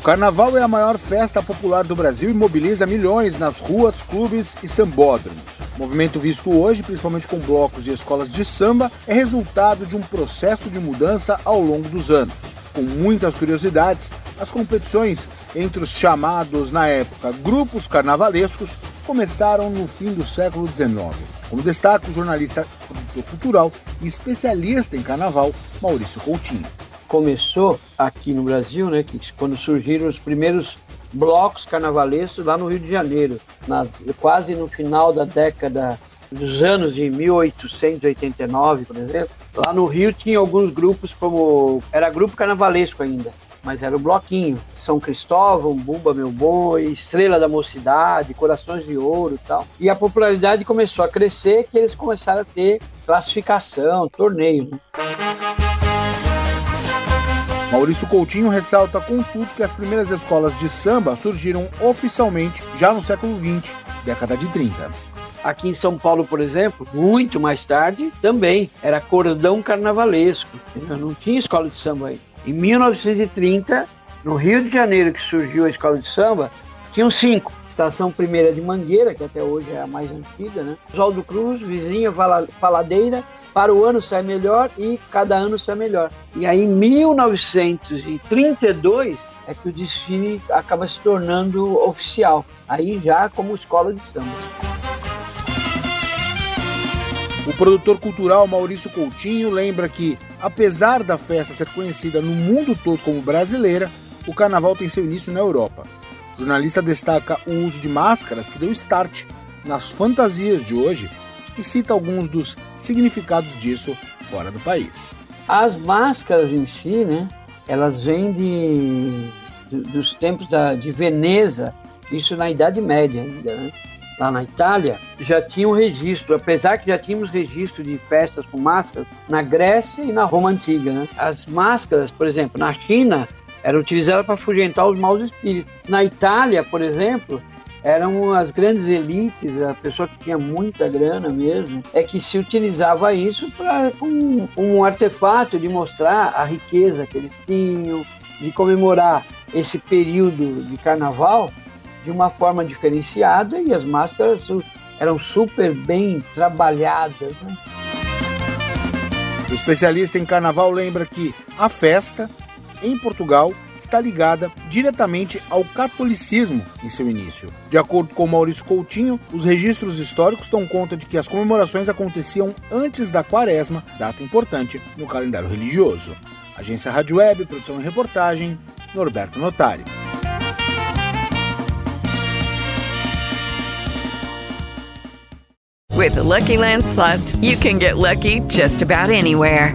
O carnaval é a maior festa popular do Brasil e mobiliza milhões nas ruas, clubes e sambódromos. O movimento visto hoje, principalmente com blocos e escolas de samba, é resultado de um processo de mudança ao longo dos anos. Com muitas curiosidades, as competições entre os chamados, na época, grupos carnavalescos começaram no fim do século XIX. Como destaca o jornalista, cultural e especialista em carnaval, Maurício Coutinho começou aqui no Brasil, né, que quando surgiram os primeiros blocos carnavalescos lá no Rio de Janeiro, na, quase no final da década dos anos de 1889, por exemplo. Lá no Rio tinha alguns grupos como era grupo carnavalesco ainda, mas era o bloquinho. São Cristóvão, Bumba Meu Boi, Estrela da Mocidade, Corações de Ouro e tal. E a popularidade começou a crescer que eles começaram a ter classificação, torneio. Né? Maurício Coutinho ressalta, contudo, que as primeiras escolas de samba surgiram oficialmente já no século XX, década de 30. Aqui em São Paulo, por exemplo, muito mais tarde, também era cordão carnavalesco. Não tinha escola de samba aí. Em 1930, no Rio de Janeiro, que surgiu a escola de samba, tinham cinco. Estação Primeira de Mangueira, que até hoje é a mais antiga, né? Oswaldo Cruz, Vizinha Faladeira para o ano sai melhor e cada ano sai melhor. E aí, em 1932, é que o desfile acaba se tornando oficial, aí já como escola de samba. O produtor cultural Maurício Coutinho lembra que, apesar da festa ser conhecida no mundo todo como brasileira, o carnaval tem seu início na Europa. O jornalista destaca o uso de máscaras que deu start nas fantasias de hoje e cita alguns dos significados disso fora do país. As máscaras em si, né, elas vêm de, de dos tempos da, de Veneza, isso na Idade Média ainda, né? Lá na Itália já tinha um registro, apesar que já tínhamos registro de festas com máscaras na Grécia e na Roma Antiga. Né? As máscaras, por exemplo, na China, eram utilizadas para afugentar os maus espíritos. Na Itália, por exemplo, eram as grandes elites, a pessoa que tinha muita grana mesmo, é que se utilizava isso para um, um artefato de mostrar a riqueza que eles tinham, de comemorar esse período de carnaval de uma forma diferenciada e as máscaras eram super bem trabalhadas. Né? O especialista em carnaval lembra que a festa, em Portugal, está ligada diretamente ao catolicismo em seu início. De acordo com Maurício Coutinho, os registros históricos dão conta de que as comemorações aconteciam antes da Quaresma, data importante no calendário religioso. Agência Rádio Web, produção e reportagem, Norberto Notari. With the Lucky Land slots, you can get lucky just about anywhere.